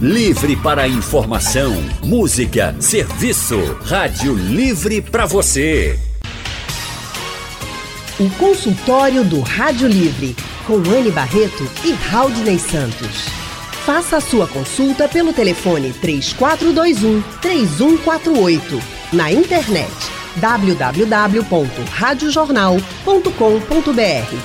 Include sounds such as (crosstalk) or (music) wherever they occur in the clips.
Livre para informação, música, serviço. Rádio Livre para você. O consultório do Rádio Livre, com Anne Barreto e Raudney Santos. Faça a sua consulta pelo telefone 3421 3148. Na internet www.radiojornal.com.br.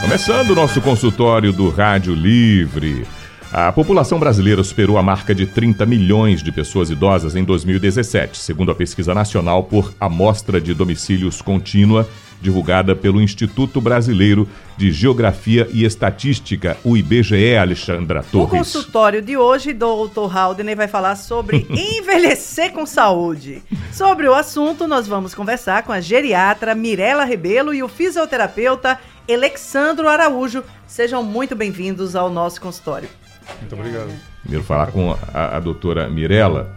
Começando o nosso consultório do Rádio Livre. A população brasileira superou a marca de 30 milhões de pessoas idosas em 2017, segundo a pesquisa nacional por amostra de domicílios contínua, divulgada pelo Instituto Brasileiro de Geografia e Estatística, o IBGE, Alexandra Torres. No consultório de hoje, Dr. Haldane vai falar sobre (laughs) envelhecer com saúde. Sobre o assunto, nós vamos conversar com a geriatra Mirela Rebelo e o fisioterapeuta Alexandro Araújo. Sejam muito bem-vindos ao nosso consultório. Muito obrigado. Primeiro falar com a, a doutora Mirella,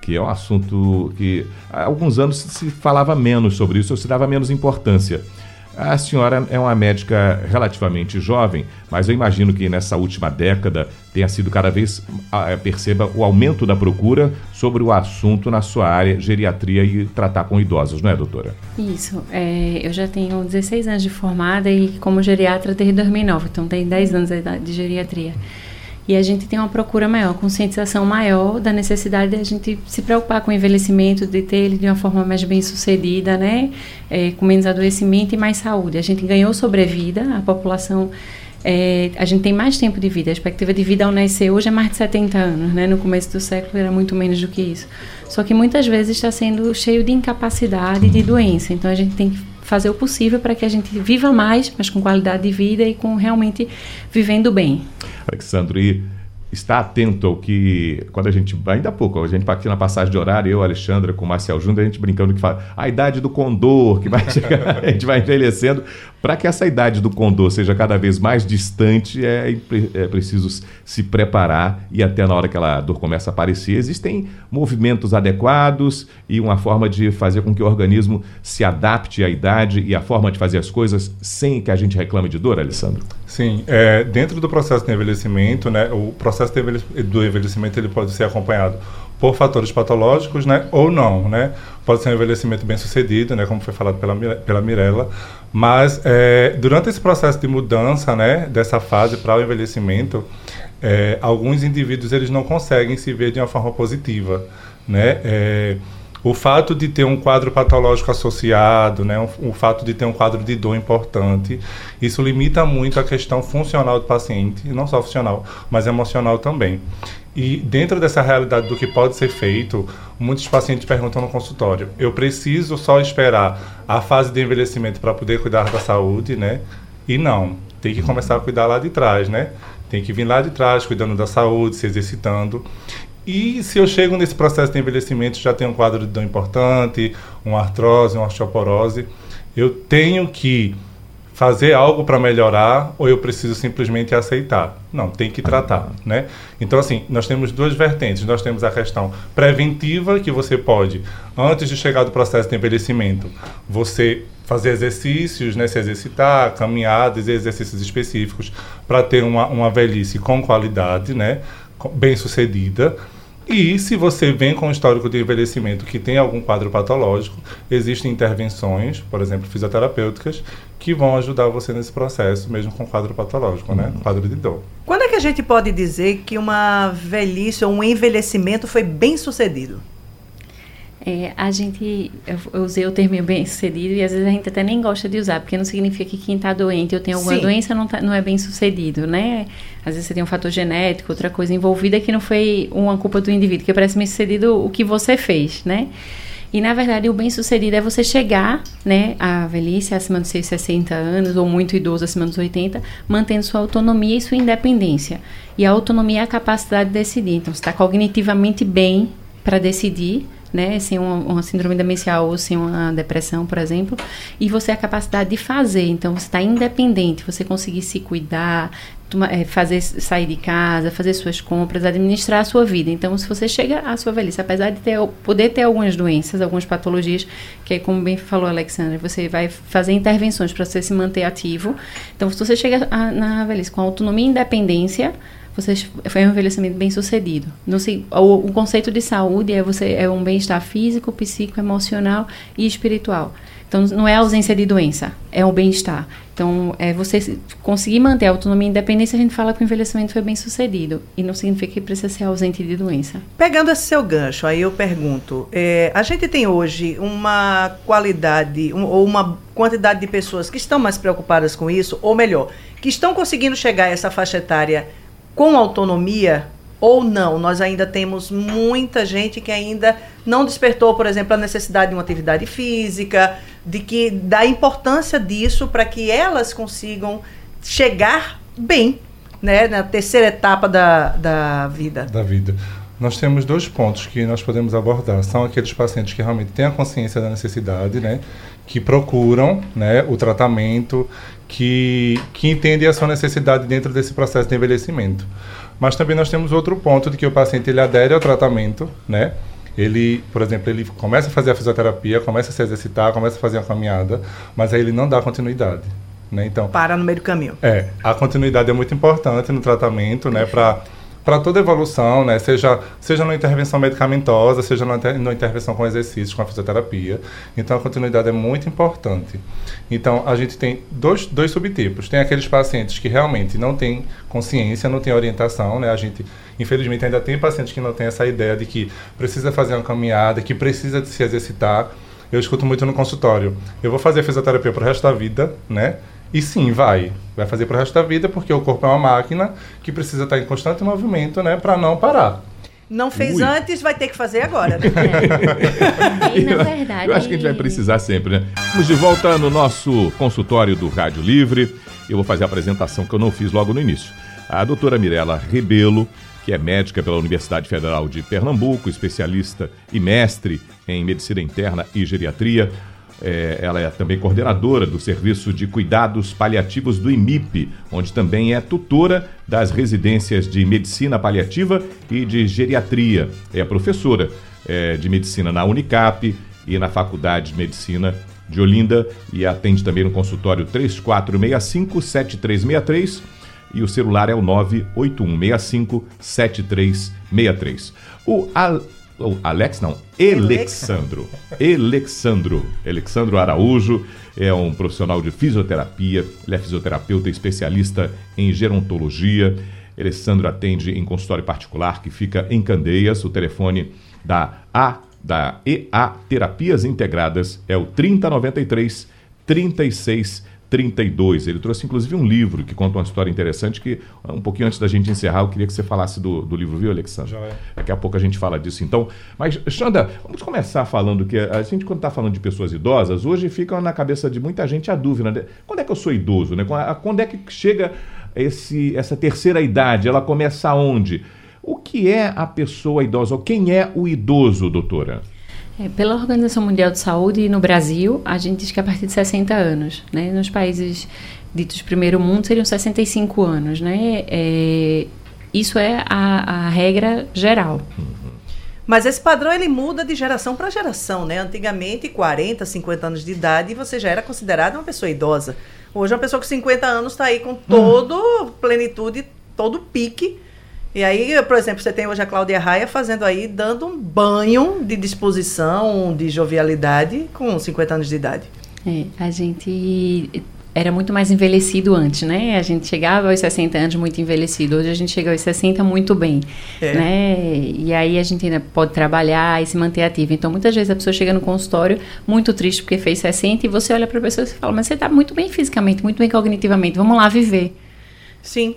que é um assunto que há alguns anos se falava menos sobre isso, ou se dava menos importância. A senhora é uma médica relativamente jovem, mas eu imagino que nessa última década tenha sido cada vez, perceba, o aumento da procura sobre o assunto na sua área, geriatria e tratar com idosos, não é, doutora? Isso. É, eu já tenho 16 anos de formada e como geriatra desde 2009, então tem 10 anos de geriatria. E a gente tem uma procura maior, conscientização maior da necessidade de a gente se preocupar com o envelhecimento, de ter ele de uma forma mais bem sucedida, né? É, com menos adoecimento e mais saúde. A gente ganhou sobrevida, a população. É, a gente tem mais tempo de vida. A expectativa de vida ao nascer hoje é mais de 70 anos, né? No começo do século era muito menos do que isso. Só que muitas vezes está sendo cheio de incapacidade e de doença. Então a gente tem que fazer o possível para que a gente viva mais, mas com qualidade de vida e com realmente vivendo bem. Alexandre, está atento ao que, quando a gente, ainda há pouco, a gente aqui na passagem de horário, eu, Alexandra, com o Marcel Júnior, a gente brincando que fala a idade do condor, que vai (laughs) chegar, a gente vai envelhecendo, para que essa idade do condor seja cada vez mais distante, é, é, preciso se preparar e até na hora que a dor começa a aparecer, existem movimentos adequados e uma forma de fazer com que o organismo se adapte à idade e à forma de fazer as coisas sem que a gente reclame de dor, Alessandro? Sim, é, dentro do processo de envelhecimento, né, o processo do envelhecimento ele pode ser acompanhado por fatores patológicos, né, ou não, né? Pode ser um envelhecimento bem sucedido, né, como foi falado pela, pela Mirella, mas é, durante esse processo de mudança, né, dessa fase para o envelhecimento, é, alguns indivíduos eles não conseguem se ver de uma forma positiva, né? O fato de ter um quadro patológico associado, né, o, o, fato de ter um quadro de dor importante, isso limita muito a questão funcional do paciente, não só funcional, mas emocional também. E dentro dessa realidade do que pode ser feito, muitos pacientes perguntam no consultório: eu preciso só esperar a fase de envelhecimento para poder cuidar da saúde, né? E não, tem que começar a cuidar lá de trás, né? Tem que vir lá de trás, cuidando da saúde, se exercitando. E se eu chego nesse processo de envelhecimento, já tenho um quadro de dor importante, uma artrose, uma osteoporose, eu tenho que fazer algo para melhorar ou eu preciso simplesmente aceitar? Não, tem que tratar, né? Então, assim, nós temos duas vertentes. Nós temos a questão preventiva, que você pode, antes de chegar do processo de envelhecimento, você fazer exercícios, né, se exercitar, caminhadas e exercícios específicos para ter uma, uma velhice com qualidade, né, bem sucedida. E se você vem com um histórico de envelhecimento que tem algum quadro patológico, existem intervenções, por exemplo, fisioterapêuticas, que vão ajudar você nesse processo, mesmo com quadro patológico, né? Uhum. Quadro de dor. Quando é que a gente pode dizer que uma velhice ou um envelhecimento foi bem sucedido? É, a gente, eu usei o termo bem sucedido e às vezes a gente até nem gosta de usar, porque não significa que quem está doente ou tem alguma Sim. doença não, tá, não é bem sucedido, né? Às vezes você tem um fator genético, outra coisa envolvida que não foi uma culpa do indivíduo, que parece bem sucedido o que você fez, né? E na verdade o bem sucedido é você chegar, né, à velhice acima dos seus 60 anos ou muito idoso acima dos 80, mantendo sua autonomia e sua independência. E a autonomia é a capacidade de decidir. Então você está cognitivamente bem para decidir né, sem uma, uma, síndrome demencial ou sem uma depressão, por exemplo, e você a capacidade de fazer. Então, você está independente, você conseguir se cuidar, fazer sair de casa, fazer suas compras, administrar a sua vida. Então, se você chega à sua velhice, apesar de ter, poder ter algumas doenças, algumas patologias, que é como bem falou a Alexandra, você vai fazer intervenções para você se manter ativo. Então, se você chega a, na velhice com autonomia e independência, você foi um envelhecimento bem sucedido. Não sei, o, o conceito de saúde é você é um bem-estar físico, psíquico, emocional e espiritual. Então, não é ausência de doença, é o bem-estar. Então, é você conseguir manter a autonomia e independência, a gente fala que o envelhecimento foi bem sucedido. E não significa que precisa ser ausente de doença. Pegando esse seu gancho, aí eu pergunto: é, a gente tem hoje uma qualidade um, ou uma quantidade de pessoas que estão mais preocupadas com isso, ou melhor, que estão conseguindo chegar a essa faixa etária com autonomia ou não. Nós ainda temos muita gente que ainda não despertou, por exemplo, a necessidade de uma atividade física, de que da importância disso para que elas consigam chegar bem, né, na terceira etapa da, da vida. Da vida. Nós temos dois pontos que nós podemos abordar. São aqueles pacientes que realmente têm a consciência da necessidade, né, que procuram, né, o tratamento, que, que entendem a sua necessidade dentro desse processo de envelhecimento. Mas também nós temos outro ponto de que o paciente ele adere ao tratamento, né? Ele, por exemplo, ele começa a fazer a fisioterapia, começa a se exercitar, começa a fazer a caminhada, mas aí ele não dá continuidade. Né? Então, para no meio do caminho. É, a continuidade é muito importante no tratamento, né, para para toda evolução, né? Seja, seja numa intervenção medicamentosa, seja numa, numa intervenção com exercícios, com a fisioterapia. Então, a continuidade é muito importante. Então, a gente tem dois, dois subtipos. Tem aqueles pacientes que realmente não têm consciência, não têm orientação, né? A gente, infelizmente, ainda tem pacientes que não têm essa ideia de que precisa fazer uma caminhada, que precisa se exercitar. Eu escuto muito no consultório. Eu vou fazer fisioterapia para o resto da vida, né? E sim, vai. Vai fazer para o resto da vida, porque o corpo é uma máquina que precisa estar em constante movimento, né, para não parar. Não fez Ui. antes, vai ter que fazer agora. Né? (laughs) É. (laughs) E, na verdade... Eu acho que a gente vai precisar sempre, né? Vamos de volta no nosso consultório do Rádio Livre. Eu vou fazer a apresentação que eu não fiz logo no início. A doutora Mirela Rebelo, que é médica pela Universidade Federal de Pernambuco, especialista e mestre em medicina interna e geriatria, é, ela é também coordenadora do Serviço de Cuidados Paliativos do IMIP, onde também é tutora das residências de Medicina Paliativa e de Geriatria. É professora é, de Medicina na Unicap e na Faculdade de Medicina de Olinda e atende também no consultório 3465-7363 e o celular é o 98165-7363. O Alex não, Alexandro. Alexandro. Alexandro Araújo é um profissional de fisioterapia, ele é fisioterapeuta especialista em gerontologia. Alexandro atende em consultório particular que fica em Candeias. O telefone da A da EA Terapias Integradas é o 3093 36 32. Ele trouxe inclusive um livro que conta uma história interessante que, um pouquinho antes da gente encerrar, eu queria que você falasse do, do livro, viu, Alexandre? Já é. Daqui a pouco a gente fala disso então. Mas, Xanda, vamos começar falando que a gente, quando está falando de pessoas idosas, hoje fica na cabeça de muita gente a dúvida, né? Quando é que eu sou idoso? Né? Quando é que chega esse, essa terceira idade? Ela começa onde? O que é a pessoa idosa? Ou quem é o idoso, doutora? É, pela Organização Mundial de Saúde, no Brasil, a gente diz que a partir de 60 anos. Né? Nos países ditos primeiro mundo, seriam 65 anos. Né? É, isso é a, a regra geral. Mas esse padrão ele muda de geração para geração, né? Antigamente, 40, 50 anos de idade, você já era considerada uma pessoa idosa. Hoje, uma pessoa com 50 anos está aí com todo uhum. plenitude, todo pique e aí, por exemplo, você tem hoje a Cláudia Raia fazendo aí, dando um banho de disposição, de jovialidade com 50 anos de idade. É, a gente era muito mais envelhecido antes, né? A gente chegava aos 60 anos muito envelhecido. Hoje a gente chega aos 60 muito bem, é. né? E aí a gente ainda pode trabalhar e se manter ativo. Então, muitas vezes a pessoa chega no consultório muito triste porque fez 60 e você olha para a pessoa e fala, mas você está muito bem fisicamente, muito bem cognitivamente, vamos lá viver. Sim,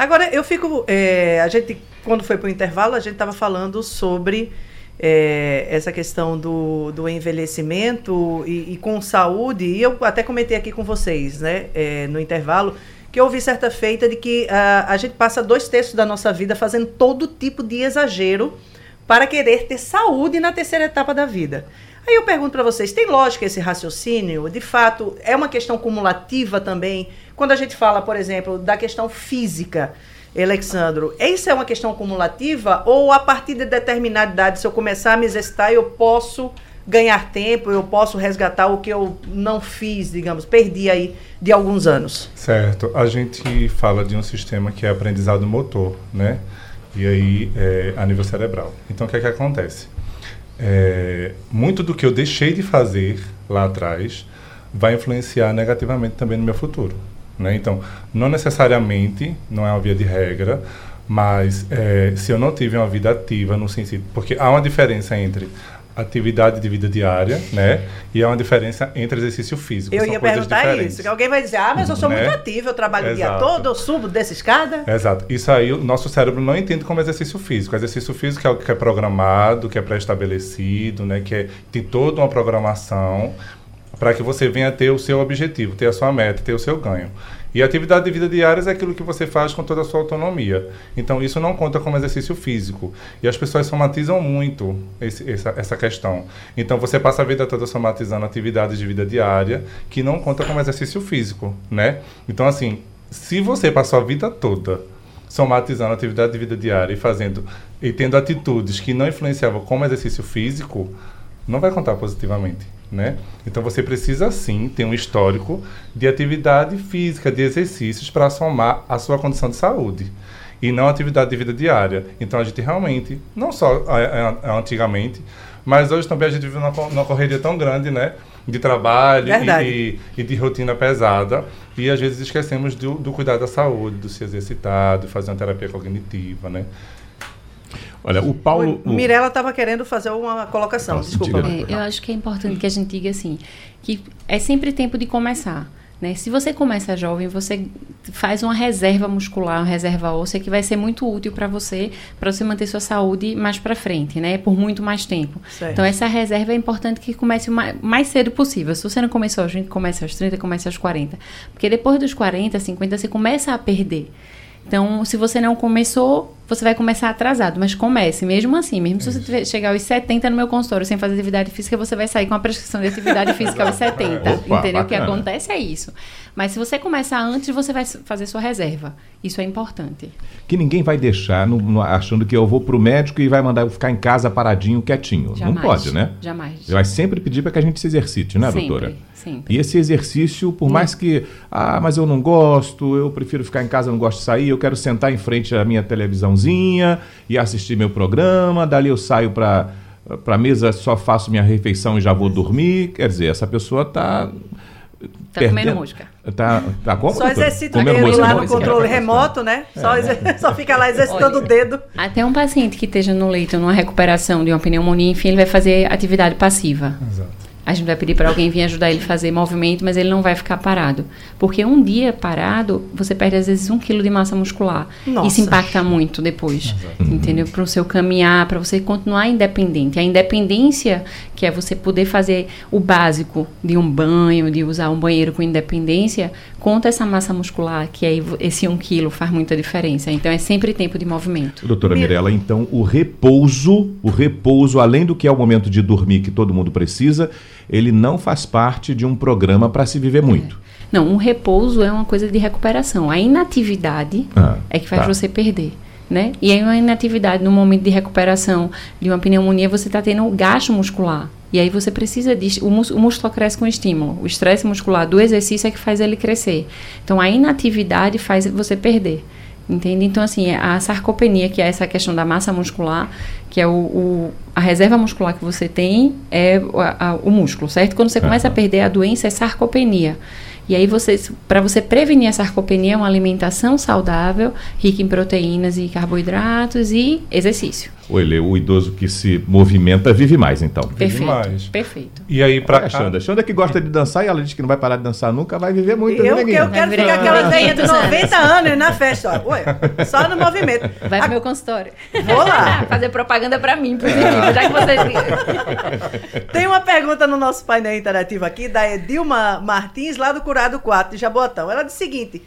Agora, eu fico. É, a gente, quando foi para o intervalo, a gente estava falando sobre é, essa questão do, do envelhecimento e, e, com saúde. E eu até comentei aqui com vocês, né, é, no intervalo, que eu ouvi certa feita de que a, a gente passa dois terços da nossa vida fazendo todo tipo de exagero para querer ter saúde na terceira etapa da vida. Aí eu pergunto para vocês, tem lógica esse raciocínio? De fato, é uma questão cumulativa também quando a gente fala, por exemplo, da questão física, Alexandro, isso é uma questão cumulativa ou a partir de determinada idade, se eu começar a me exercitar, eu posso ganhar tempo, eu posso resgatar o que eu não fiz, digamos, perdi aí de alguns anos? Certo. A gente fala de um sistema que é aprendizado motor, né? E aí é, a nível cerebral. Então o que é que acontece? É, muito do que eu deixei de fazer lá atrás vai influenciar negativamente também no meu futuro. Né? Então, não necessariamente, não é uma via de regra, mas é, se eu não tive uma vida ativa no sentido. Porque há uma diferença entre atividade de vida diária, né? E há uma diferença entre exercício físico. Eu ia perguntar diferentes. isso. Que alguém vai dizer, ah, mas eu sou né? muito ativo, eu trabalho Exato. o dia todo, eu subo dessa escada. Exato. Isso aí o nosso cérebro não entende como exercício físico. O exercício físico é algo que é programado, que é pré-estabelecido, né? Que é, tem toda uma programação para que você venha ter o seu objetivo, ter a sua meta, ter o seu ganho. E atividade de vida diária é aquilo que você faz com toda a sua autonomia. Então, isso não conta como exercício físico. E as pessoas somatizam muito esse, essa, essa questão. Então, você passa a vida toda somatizando atividades de vida diária que não conta como exercício físico, né? Então, assim, se você passou a vida toda somatizando atividade de vida diária e fazendo e tendo atitudes que não influenciavam como exercício físico, não vai contar positivamente né? Então você precisa sim ter um histórico de atividade física, de exercícios para somar a sua condição de saúde e não atividade de vida diária. Então a gente realmente, não só antigamente, mas hoje também a gente vive numa, numa correria tão grande, né? De trabalho e, e, de rotina pesada. E às vezes esquecemos do, do cuidado da saúde, do se exercitar, de fazer uma terapia cognitiva, né? Olha, o Paulo. O Mirella estava querendo fazer uma colocação, Nossa, desculpa. É, eu acho que é importante que a gente diga assim: que é sempre tempo de começar. Né? Se você começa jovem, você faz uma reserva muscular, uma reserva óssea que vai ser muito útil para você, para você manter sua saúde mais para frente, né? Por muito mais tempo. Certo. Então essa reserva é importante que comece o mais, mais, cedo possível. Se você não começou aos 20, comece aos 30, comece aos 40. Porque depois dos 40, 50, você começa a perder. Então, se você não começou, você vai começar atrasado, mas comece, mesmo assim, mesmo se você chegar aos 70 no meu consultório sem fazer atividade física, você vai sair com a prescrição de atividade física aos 70. (laughs) Opa, entendeu? O que acontece é isso. Mas se você começar antes, você vai fazer sua reserva. Isso é importante. Que ninguém vai deixar no, no, achando que eu vou para o médico e vai mandar eu ficar em casa paradinho, quietinho. Jamais, Não pode, né? Jamais. Vai sempre pedir para que a gente se exercite, né, sempre, doutora? Sempre. E esse exercício, por mais que, ah, mas eu não gosto, eu prefiro ficar em casa, não gosto de sair, eu quero sentar em frente à minha televisãozinha e assistir meu programa, dali eu saio para para mesa, só faço minha refeição e já vou dormir. Quer dizer, essa pessoa está Tá comendo música. Tá, tá como? Só exercita ele lá no controle remoto, né? É. Só, só fica lá exercitando Olha, o dedo. Até um paciente que esteja no leito, numa recuperação de uma pneumonia, enfim, ele vai fazer atividade passiva. Exato. A gente vai pedir para alguém vir ajudar ele a fazer movimento, mas ele não vai ficar parado. Porque um dia parado, você perde às vezes um quilo de massa muscular. Nossa. Isso impacta muito depois. Exato. Entendeu? Para o seu caminhar, para você continuar independente. A independência, que é você poder fazer o básico de um banho, de usar um banheiro com independência, conta essa massa muscular, que aí esse um quilo faz muita diferença. Então é sempre tempo de movimento. Doutora Mirella, então o repouso, o repouso, além do que é o momento de dormir que todo mundo precisa, ele não faz parte de um programa para se viver muito. É. Não, um repouso é uma coisa de recuperação. A inatividade ah, é que faz tá. você perder. Né? E aí uma inatividade no momento de recuperação de uma pneumonia, você está tendo um gasto muscular. E aí você precisa de. O, o músculo cresce com estímulo. O estresse muscular do exercício é que faz ele crescer. Então a inatividade faz você perder. Entende? Então, assim, a sarcopenia, que é essa questão da massa muscular, que é o, o a reserva muscular que você tem, é a, a, o músculo, certo? Quando você começa a perder a doença, é sarcopenia. E aí você, para você prevenir a sarcopenia, é uma alimentação saudável, rica em proteínas e carboidratos e exercício. O, ele, o idoso que se movimenta vive mais, então. Perfeito. Vive mais. Perfeito. E aí para a Xanda. Xanda que gosta de dançar e ela diz que não vai parar de dançar nunca, vai viver muito. Eu, né, eu quero ficar aquela velha de 90 anos na festa. Ó. Ué, só no movimento. Vai pro meu consultório. Vou lá. Fazer propaganda para mim, inclusive, já que você... (laughs) Tem uma pergunta no nosso painel interativo aqui da Edilma Martins, lá do Curado 4, de Jabotão. Ela diz o seguinte...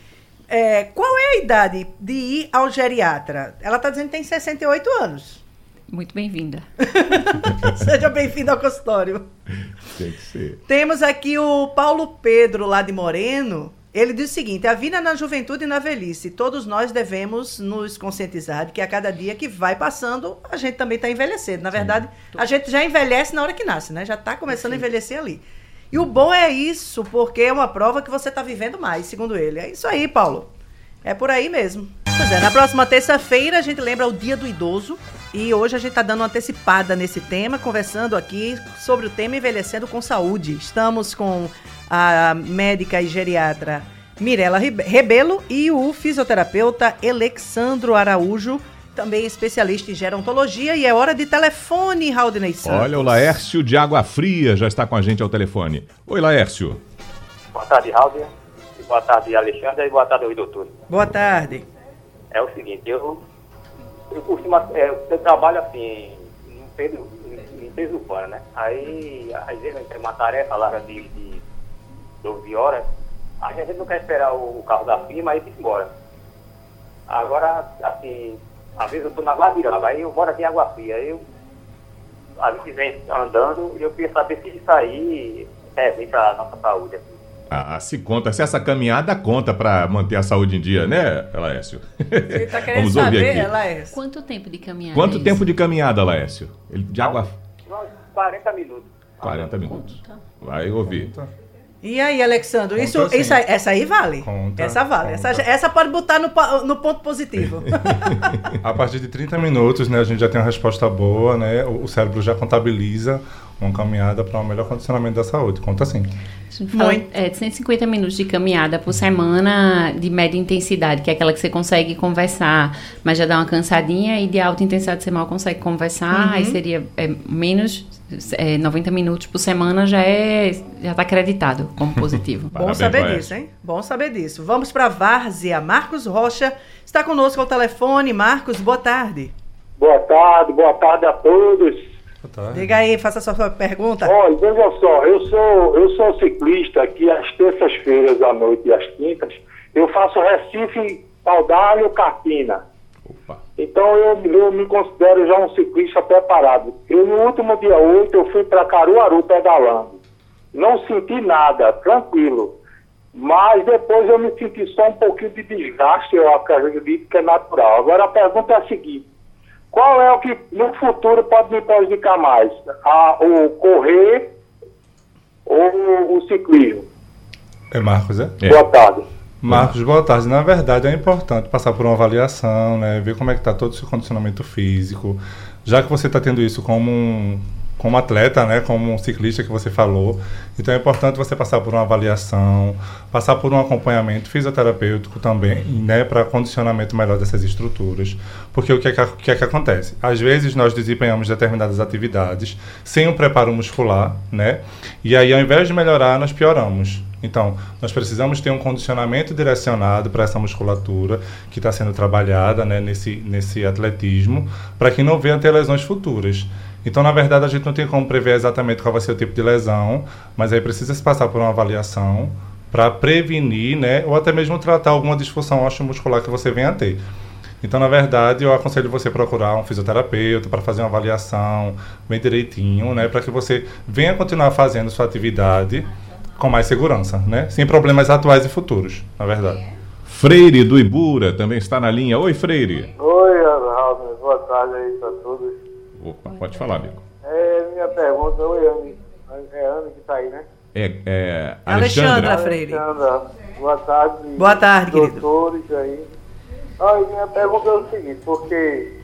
É, qual é a idade de ir ao geriatra? Ela está dizendo que tem 68 anos. Muito bem-vinda. (laughs) Seja bem-vinda ao consultório. Tem que ser. Temos aqui o Paulo Pedro, lá de Moreno. Ele diz o seguinte: a vida na juventude e na velhice, todos nós devemos nos conscientizar de que a cada dia que vai passando, a gente também está envelhecendo. Na verdade, a gente já envelhece na hora que nasce, né? Já está começando a envelhecer ali. E o bom é isso, porque é uma prova que você está vivendo mais, segundo ele. É isso aí, Paulo. É por aí mesmo. Pois é, na próxima terça-feira a gente lembra o Dia do Idoso. E hoje a gente está dando uma antecipada nesse tema, conversando aqui sobre o tema Envelhecendo com Saúde. Estamos com a médica e geriatra Mirela Rebelo e o fisioterapeuta Alexandro Araújo, também especialista em gerontologia. E é hora de telefone, Raudney Santos. Olha, o Laércio de Água Fria já está com a gente ao telefone. Oi, Laércio. Boa tarde, Raudney. Boa tarde, Alexandre. E boa tarde, oi, doutor. Boa tarde. É o seguinte, eu, eu costumo, é, eu trabalho assim, em peso, em peso urbano, né? Aí, às vezes, tem uma tarefa lá de, de 12 horas, a gente não quer esperar o carro da firma e ir embora. Agora, assim, às vezes eu estou na Guadiraba, aí eu moro aqui em Água Fria, eu, a gente vem andando e eu queria saber se isso aí é bem para a nossa saúde. Assim. Ah, se conta, se essa caminhada conta para manter a saúde em dia, né, Laércio? Você tá querendo Vamos saber, ouvir aqui. Laércio? Quanto tempo de caminhada? Quanto é tempo de caminhada, Laércio? Ele, de água... 40 minutos. 40 minutos. Vai ouvir. E aí, Alexandre, isso, isso, essa aí vale. Conta, essa vale. Essa, essa pode botar no, no ponto positivo. (laughs) a partir de 30 minutos, né, a gente já tem uma resposta boa, né? O, o cérebro já contabiliza uma caminhada para um melhor condicionamento da saúde. Conta assim. Fala é, de 150 minutos de caminhada por semana de média intensidade, que é aquela que você consegue conversar, mas já dá uma cansadinha, e de alta intensidade você mal consegue conversar, uhum. aí seria é, menos é, 90 minutos por semana já é já está acreditado como positivo. (laughs) Bom saber disso, hein? Bom saber disso. Vamos para Várzea. Marcos Rocha está conosco ao telefone. Marcos, boa tarde. Boa tarde, boa tarde a todos. Tarde. Diga aí, faça a sua pergunta. Olha, veja só, eu sou, eu sou ciclista que às terças-feiras à noite e às quintas eu faço Recife, Paudalho, Carpina. Opa. Então eu, eu me considero já um ciclista preparado. Eu no último dia 8 eu fui para Caruaru pedalando. Não senti nada, tranquilo. Mas depois eu me senti só um pouquinho de desgaste, eu acredito que é natural. Agora a pergunta é a seguinte: qual é o que no futuro pode me prejudicar mais? A, o correr ou o ciclismo? É Marcos, é? Boa tarde. Marcos, boa tarde. Na verdade, é importante passar por uma avaliação, né? ver como é que está todo o seu condicionamento físico. Já que você está tendo isso como um, como atleta, né, como um ciclista que você falou. Então é importante você passar por uma avaliação, passar por um acompanhamento fisioterapêutico também, né, para condicionamento melhor dessas estruturas. Porque o que é que, que é que acontece? Às vezes nós desempenhamos determinadas atividades sem um preparo muscular, né? E aí ao invés de melhorar, nós pioramos. Então, nós precisamos ter um condicionamento direcionado para essa musculatura que está sendo trabalhada né, nesse, nesse atletismo, para que não venha ter lesões futuras. Então, na verdade, a gente não tem como prever exatamente qual vai ser o tipo de lesão, mas aí precisa se passar por uma avaliação para prevenir, né, ou até mesmo tratar alguma disfunção osteomuscular que você venha a ter. Então, na verdade, eu aconselho você procurar um fisioterapeuta para fazer uma avaliação bem direitinho, né, para que você venha continuar fazendo sua atividade com mais segurança, né? Sem problemas atuais e futuros, na verdade. Freire do Ibura também está na linha. Oi, Freire. Oi, Raul. Boa tarde aí para todos. Opa, pode falar, amigo. É, minha pergunta, oi, Anne. É Anne que está aí, né? É, é Alexandra, Alexandra Freire. Alexandra, boa tarde. Boa tarde, doutores querido. aí. Olha, minha pergunta é o seguinte, porque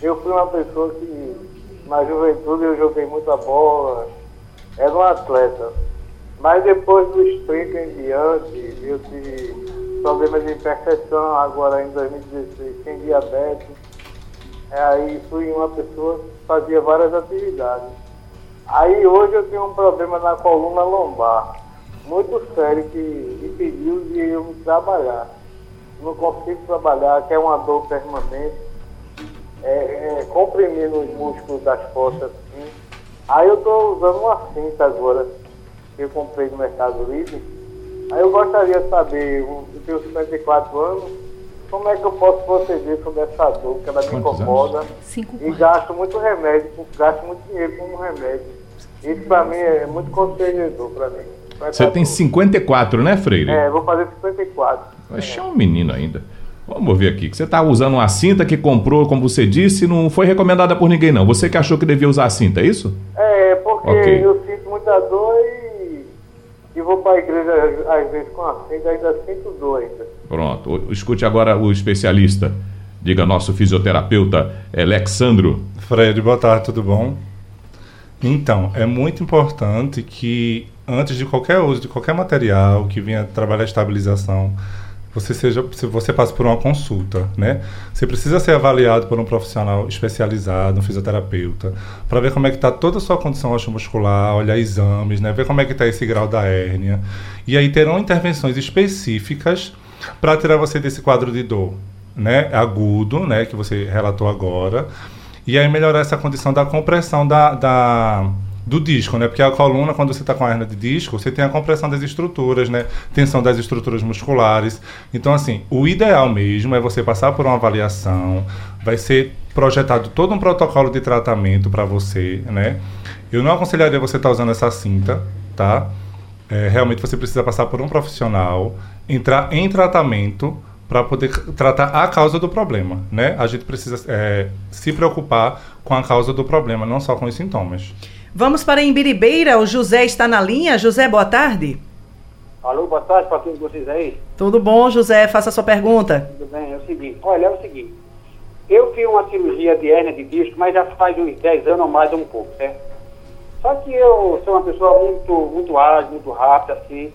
eu fui uma pessoa que na juventude eu joguei muita bola, era um atleta. Mas depois dos 30 em diante, eu tive problemas de hipertensão, agora em 2016 sem diabetes. É, aí fui uma pessoa fazia várias atividades. Aí hoje eu tenho um problema na coluna lombar, muito sério, que impediu de eu trabalhar. Não consigo trabalhar, que é uma dor permanente, é, é, comprimindo os músculos das costas assim. Aí eu estou usando uma cinta agora que eu comprei no Mercado Livre. Aí eu gostaria de saber, eu tenho 54 anos, como é que eu posso proceder sobre essa dor, que ela me incomoda. e gasto muito remédio, gasto muito dinheiro com um remédio. Isso para mim é muito constrangedor para mim. Você tem 54, né, Freire? É, vou fazer 54. Oxe, é um menino ainda. Vamos ver aqui. que Você está usando uma cinta que comprou, como você disse, não foi recomendada por ninguém, não. Você que achou que devia usar a cinta, é isso? É, porque Ok. eu sinto muita dor e, e vou para a igreja às vezes com a cinta, ainda sinto dor ainda. Pronto. Escute agora o especialista. Diga nosso fisioterapeuta Alexandro. Fred, boa tarde, tudo bom? Então, é muito importante que antes de qualquer uso de qualquer material que venha trabalhar a estabilização, você seja, se você passe por uma consulta, né? Você precisa ser avaliado por um profissional especializado, um fisioterapeuta, para ver como é que está toda a sua condição osteomuscular, olhar exames, né? Ver como é que está esse grau da hérnia. E aí terão intervenções específicas para tirar você desse quadro de dor, né? Agudo, né? Que você relatou agora. E aí melhorar essa condição da compressão da, da- do disco, né? Porque a coluna, quando você está com a hernia de disco, você tem a compressão das estruturas, né? Tensão das estruturas musculares. Então, assim, o ideal mesmo é você passar por uma avaliação, vai ser projetado todo um protocolo de tratamento para você, né? Eu não aconselharia você estar usando essa cinta, tá? É, realmente você precisa passar por um profissional, entrar em tratamento para poder tratar a causa do problema, né? A gente precisa é, se preocupar com a causa do problema, não só com os sintomas. Vamos para Imbiribeira, o José está na linha. José, boa tarde. Alô, boa tarde para todos vocês aí. Tudo bom, José? Faça a sua pergunta. Tudo bem? É o seguinte, olha, é o seguinte. Eu fiz uma cirurgia de hérnia de disco, mas já faz uns 10 anos ou mais um pouco, certo? Só que eu sou uma pessoa muito, muito ágil, muito rápida, assim.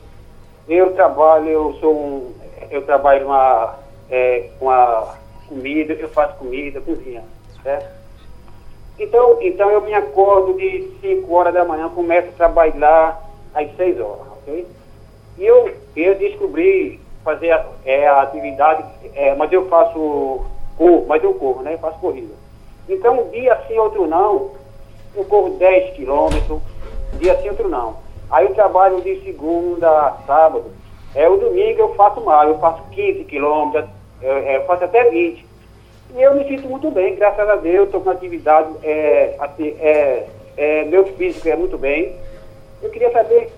Eu trabalho, eu sou um, eu trabalho uma, é, com a comida, eu faço comida, cozinha, certo? Então, então eu me acordo de 5 horas da manhã, começo a trabalhar às 6 horas, ok? E eu, eu descobri fazer a, é, a atividade, é, mas eu faço corro, mas eu corro, né? Eu faço corrida. Então, um dia sim, outro não, eu corro 10 quilômetros, dia sim, outro não. Aí eu trabalho de segunda a sábado. É, o domingo eu faço mais, eu faço 15 quilômetros, eu, é, eu faço até 20. E eu me sinto muito bem, graças a Deus, estou com atividade, é, é, é, meu físico é muito bem. Eu queria saber,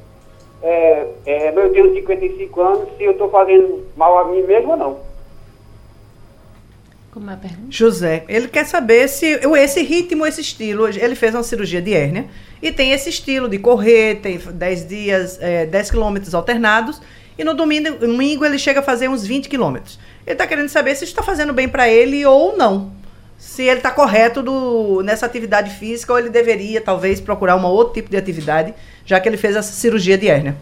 é, é, eu tenho 55 anos, se eu estou fazendo mal a mim mesmo ou não. Como é a pergunta? José, ele quer saber se esse ritmo, esse estilo, ele fez uma cirurgia de hérnia e tem esse estilo de correr, tem 10 dias, é, 10 quilômetros alternados e no domingo, domingo ele chega a fazer uns 20 quilômetros. Ele está querendo saber se está fazendo bem para ele ou não. Se ele está correto do, nessa atividade física ou ele deveria talvez procurar um outro tipo de atividade, já que ele fez essa cirurgia de hérnia.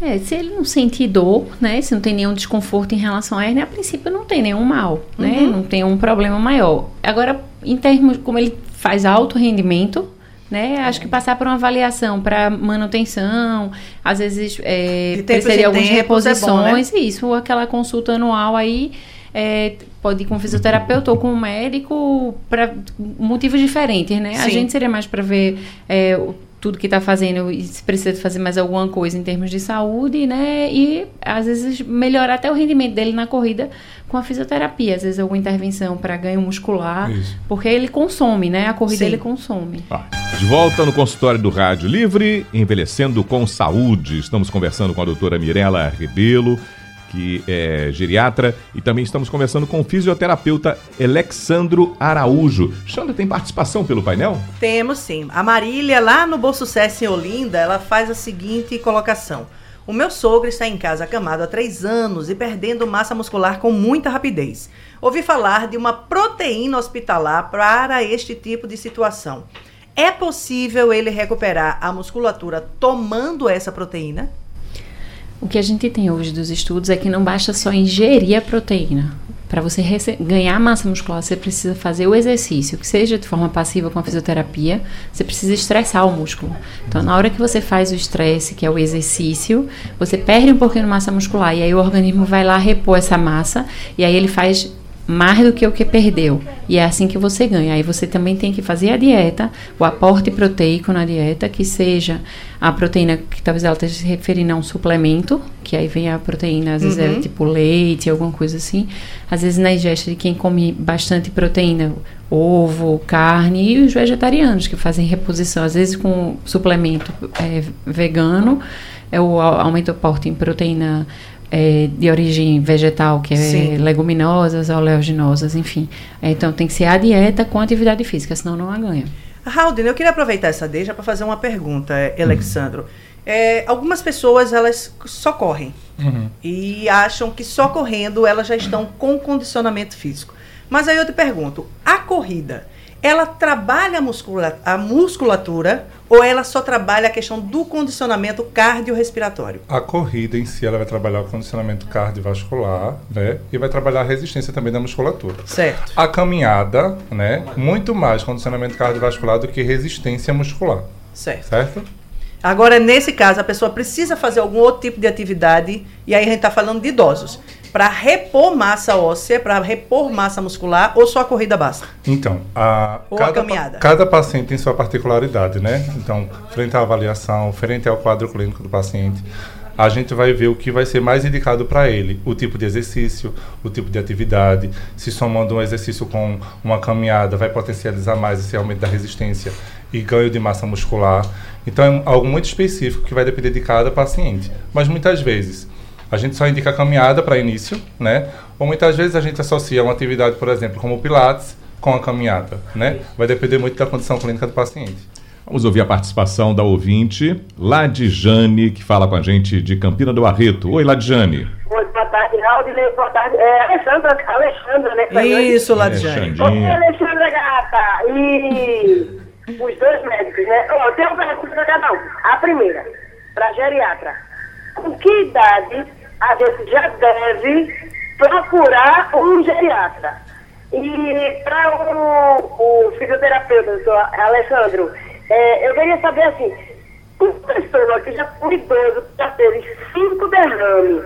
É, se ele não sentir dor, né? Se não tem nenhum desconforto em relação à hérnia, a princípio não tem nenhum mal, né? Uhum. Não tem um problema maior. Agora, em termos, como ele faz alto rendimento, né? Acho que passar por uma avaliação para manutenção, às vezes é, precisaria algumas tempos é bom, né? reposições, isso, aquela consulta anual aí. é, pode ir com um fisioterapeuta ou com um médico para motivos diferentes, né? A Sim. gente seria mais para ver é, tudo que está fazendo e se precisa fazer mais alguma coisa em termos de saúde, né? E às vezes melhorar até o rendimento dele na corrida com a fisioterapia, às vezes alguma intervenção para ganho muscular, Isso. porque ele consome, né? A corrida Sim. ele consome. De volta no consultório do Rádio Livre, envelhecendo com saúde. Estamos conversando com a doutora Mirela Rebelo, que é geriatra, e também estamos conversando com o fisioterapeuta Alexandro Araújo. Xandra, tem participação pelo painel? Temos sim. A Marília, lá no Bom Sucesso em Olinda, ela faz a seguinte colocação. O meu sogro está em casa acamado há três anos e perdendo massa muscular com muita rapidez. Ouvi falar de uma proteína hospitalar para este tipo de situação. É possível ele recuperar a musculatura tomando essa proteína? O que a gente tem hoje dos estudos é que não basta só ingerir a proteína. Para você ganhar massa muscular, você precisa fazer o exercício, que seja de forma passiva com a fisioterapia, você precisa estressar o músculo. Então, na hora que você faz o estresse, que é o exercício, você perde um pouquinho de massa muscular e aí o organismo vai lá repor essa massa e aí ele faz mais do que o que perdeu. E é assim que você ganha. Aí você também tem que fazer a dieta, o aporte proteico na dieta, que seja a proteína, que talvez ela esteja se referindo a um suplemento, que aí vem a proteína, às vezes é Uhum. tipo leite, alguma coisa assim. Às vezes na ingesta de quem come bastante proteína, ovo, carne, e os vegetarianos que fazem reposição, às vezes com suplemento é, vegano, é o au- aumento do aporte em proteína é, de origem vegetal, que é Sim. leguminosas, oleaginosas, enfim. É, então tem que ser a dieta com atividade física, senão não a ganha. Haldane, eu queria aproveitar essa deixa para fazer uma pergunta, eh, Alexandro. É, algumas pessoas elas só correm Uhum. e acham que só correndo elas já estão com condicionamento físico. Mas aí eu te pergunto, a corrida, ela trabalha a, muscula- a musculatura ou ela só trabalha a questão do condicionamento cardiorrespiratório? A corrida em si, ela vai trabalhar o condicionamento cardiovascular, né? E vai trabalhar a resistência também da musculatura. Certo. A caminhada, né? Muito mais condicionamento cardiovascular do que resistência muscular, Certo. certo? Agora, nesse caso, a pessoa precisa fazer algum outro tipo de atividade, e aí a gente está falando de idosos, para repor massa óssea, para repor massa muscular, ou só a corrida basta? Então, a, Ou a cada, caminhada. cada paciente tem sua particularidade, né? Então, frente à avaliação, frente ao quadro clínico do paciente, a gente vai ver o que vai ser mais indicado para ele, o tipo de exercício, o tipo de atividade, se somando um exercício com uma caminhada, vai potencializar mais esse aumento da resistência e ganho de massa muscular. Então, é algo muito específico que vai depender de cada paciente. Mas muitas vezes, a gente só indica a caminhada para início, né? Ou muitas vezes a gente associa uma atividade, por exemplo, como o Pilates, com a caminhada, né? Vai depender muito da condição clínica do paciente. Vamos ouvir a participação da ouvinte, Ladjane, que fala com a gente de Campina do Barreto. Oi, Ladjane. Oi, boa tarde, Raudinei, boa tarde. É, Alexandra, Alexandra, né? Isso, Ladjane. Oi, Alexandra Gata. E os dois médicos, né? Ó, eu tenho uma pergunta para cada um. A primeira, para geriatra. Com que idade a gente já deve procurar um geriatra? E para o, o fisioterapeuta, doutor Alessandro, é, eu queria saber assim, uma pessoa que já foi idoso, já teve cinco derrames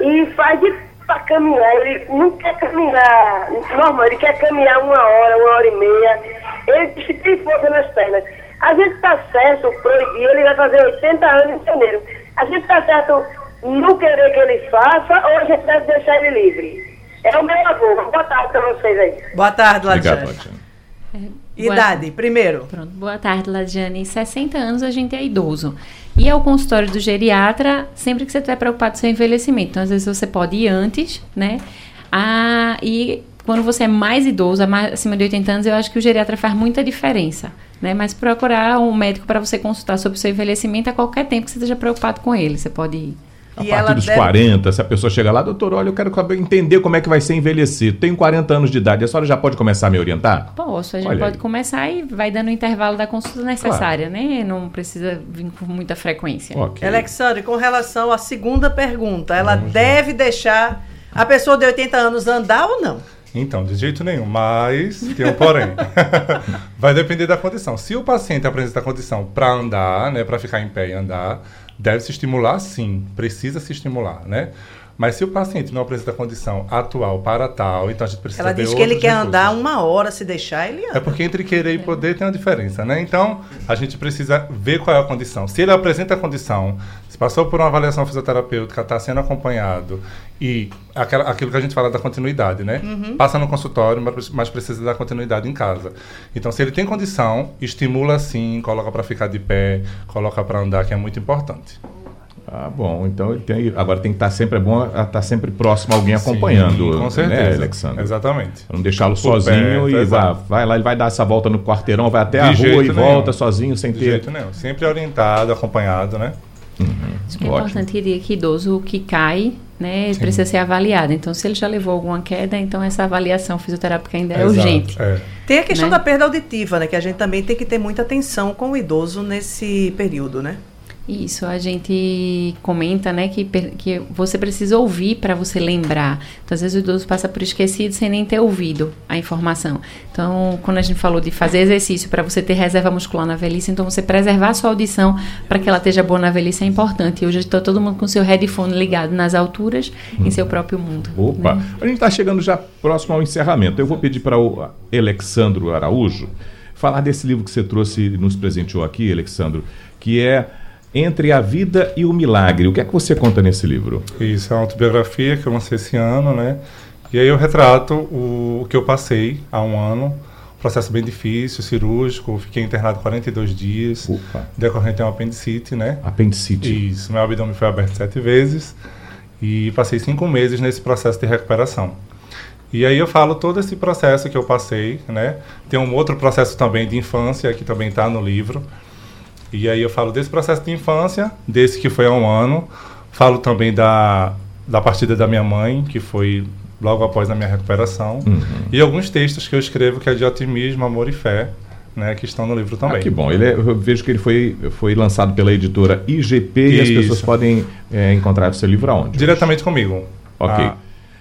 e faz de para caminhar, ele não quer caminhar normal, ele quer caminhar uma hora, uma hora e meia, ele que tem força nas pernas. A gente está certo, proibir, ele vai fazer 80 anos em janeiro. A gente está certo não querer que ele faça ou a gente deve deixar ele livre? É o meu avô. Boa tarde para vocês aí. Boa tarde, Obrigado, Ladjane. Ladjane. Idade, primeiro. Pronto, boa tarde, Ladiane. 60 anos a gente é idoso. E ao consultório do geriatra, sempre que você estiver preocupado com seu envelhecimento. Então, às vezes você pode ir antes, né? Ah, e quando você é mais idoso, mais- acima de 80 anos, eu acho que o geriatra faz muita diferença. Né? Mas procurar um médico para você consultar sobre o seu envelhecimento a qualquer tempo que você esteja preocupado com ele. Você pode ir. A E partir ela dos deve- 40, se a pessoa chega lá, doutor, olha, eu quero saber- entender como é que vai ser envelhecer. Tenho 40 anos de idade, a senhora já pode começar a me orientar? Posso, a gente Olha pode aí. começar e vai dando o intervalo da consulta necessária, né? Não precisa vir com muita frequência. Ok. Alexandre, com relação à segunda pergunta, ela deve deixar a pessoa de 80 anos andar ou não? Então, de jeito nenhum, mas tem um porém. (laughs) Vai depender da condição. Se o paciente apresenta a condição para andar, né, para ficar em pé e andar, deve se estimular sim, precisa se estimular, né? Mas se o paciente não apresenta a condição atual para tal, então a gente precisa Ela diz que ele quer recursos. andar uma hora, se deixar, ele É anda. porque entre querer e poder tem uma diferença, né? Então, a gente precisa ver qual é a condição. Se ele apresenta a condição, se passou por uma avaliação fisioterapêutica, está sendo acompanhado e aquela- aquilo que a gente fala da continuidade, né? Passa no consultório, mas- mas precisa dar continuidade em casa. Então, se ele tem condição, estimula sim, coloca para ficar de pé, coloca para andar, que é muito importante. Ah, bom. Então ele tem, agora tem que estar sempre é bom estar sempre próximo a alguém acompanhando, Sim, com né, certeza. Alexandre? Exatamente. Pra não deixá-lo sozinho perto, e vai, exato. vai lá, ele vai dar essa volta no quarteirão, vai até De a rua e nenhum. volta sozinho, sem De ter. jeito nenhum. Sempre orientado, acompanhado, né? Acho que é Ótimo. importante diria que idoso que cai, né, precisa ser avaliado. Então, se ele já levou alguma queda, então essa avaliação fisioterápica ainda é Exato, urgente. é. Tem a questão Né? da perda auditiva, né? Que a gente também tem que ter muita atenção com o idoso nesse período, né? Isso, a gente comenta, né, que, que você precisa ouvir para você lembrar. Então, às vezes o idoso passa por esquecido sem nem ter ouvido a informação. Então, quando a gente falou de fazer exercício para você ter reserva muscular na velhice, então você preservar a sua audição para que ela esteja boa na velhice é importante. E hoje está todo mundo com seu headphone ligado nas alturas, hum. em seu próprio mundo. Opa! Né? A gente está chegando já próximo ao encerramento. Eu vou pedir para o Alexandro Araújo falar desse livro que você trouxe e nos presenteou aqui, Alexandro, que é entre a Vida e o Milagre. O que é que você conta nesse livro? Isso, é uma autobiografia que eu lancei esse ano, né? E aí eu retrato o, o que eu passei há um ano. Um processo bem difícil, cirúrgico. Fiquei internado 42 dias. Opa. Decorrente de uma apendicite, né? Apendicite. Isso. Meu abdômen foi aberto sete vezes. E passei cinco meses nesse processo de recuperação. E aí eu falo todo esse processo que eu passei, né? Tem um outro processo também de infância que também está no livro. E aí eu falo desse processo de infância, desse que foi há um ano. Falo também da, da partida da minha mãe, que foi logo após a minha recuperação. Uhum. E alguns textos que eu escrevo que é de otimismo, amor e fé. Né, que estão no livro também. Ah, que bom. Ele é, eu vejo que ele foi, foi lançado pela editora IGP Isso. e as pessoas podem é, encontrar o seu livro aonde? Diretamente comigo. Ok. Ah.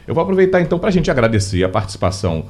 Eu vou aproveitar então para a gente agradecer a participação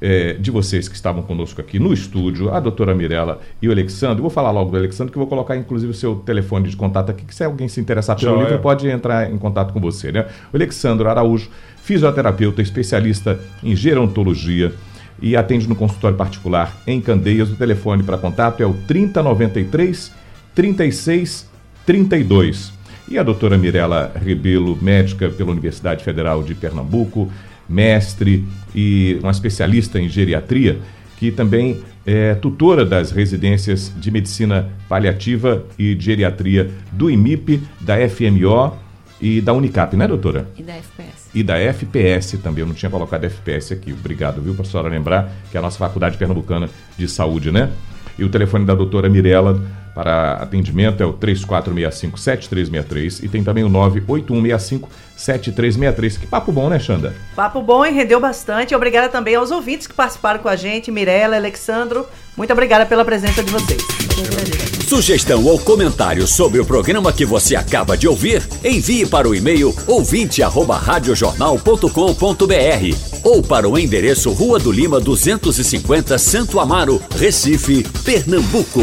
é, de vocês que estavam conosco aqui no estúdio, a doutora Mirella e o Alexandre. Vou falar logo do Alexandre, que eu vou colocar inclusive o seu telefone de contato aqui, que se alguém se interessar pelo Joia. livro, pode entrar em contato com você. Né? O Alexandre Araújo, fisioterapeuta, especialista em gerontologia e atende no consultório particular em Candeias. O telefone para contato é o 3093 3632. E a doutora Mirella Rebelo, médica pela Universidade Federal de Pernambuco, mestre e uma especialista em geriatria, que também é tutora das residências de medicina paliativa e geriatria do IMIP, da FMO e da Unicap, né, doutora? E da FPS. E da FPS também, eu não tinha colocado FPS aqui. Obrigado, viu, para a senhora lembrar que é a nossa Faculdade Pernambucana de Saúde, né? E o telefone da doutora Mirella para atendimento é o 3465-7363 e tem também o 98165-7363. Que papo bom, né, Xanda? Papo bom e rendeu bastante. Obrigada também aos ouvintes que participaram com a gente, Mirella, Alexandro. Muito obrigada pela presença de vocês. Sugestão ou comentário sobre o programa que você acaba de ouvir, envie para o e-mail ouvinte@radiojornal.com.br ou para o endereço Rua do Lima 250, Santo Amaro, Recife, Pernambuco.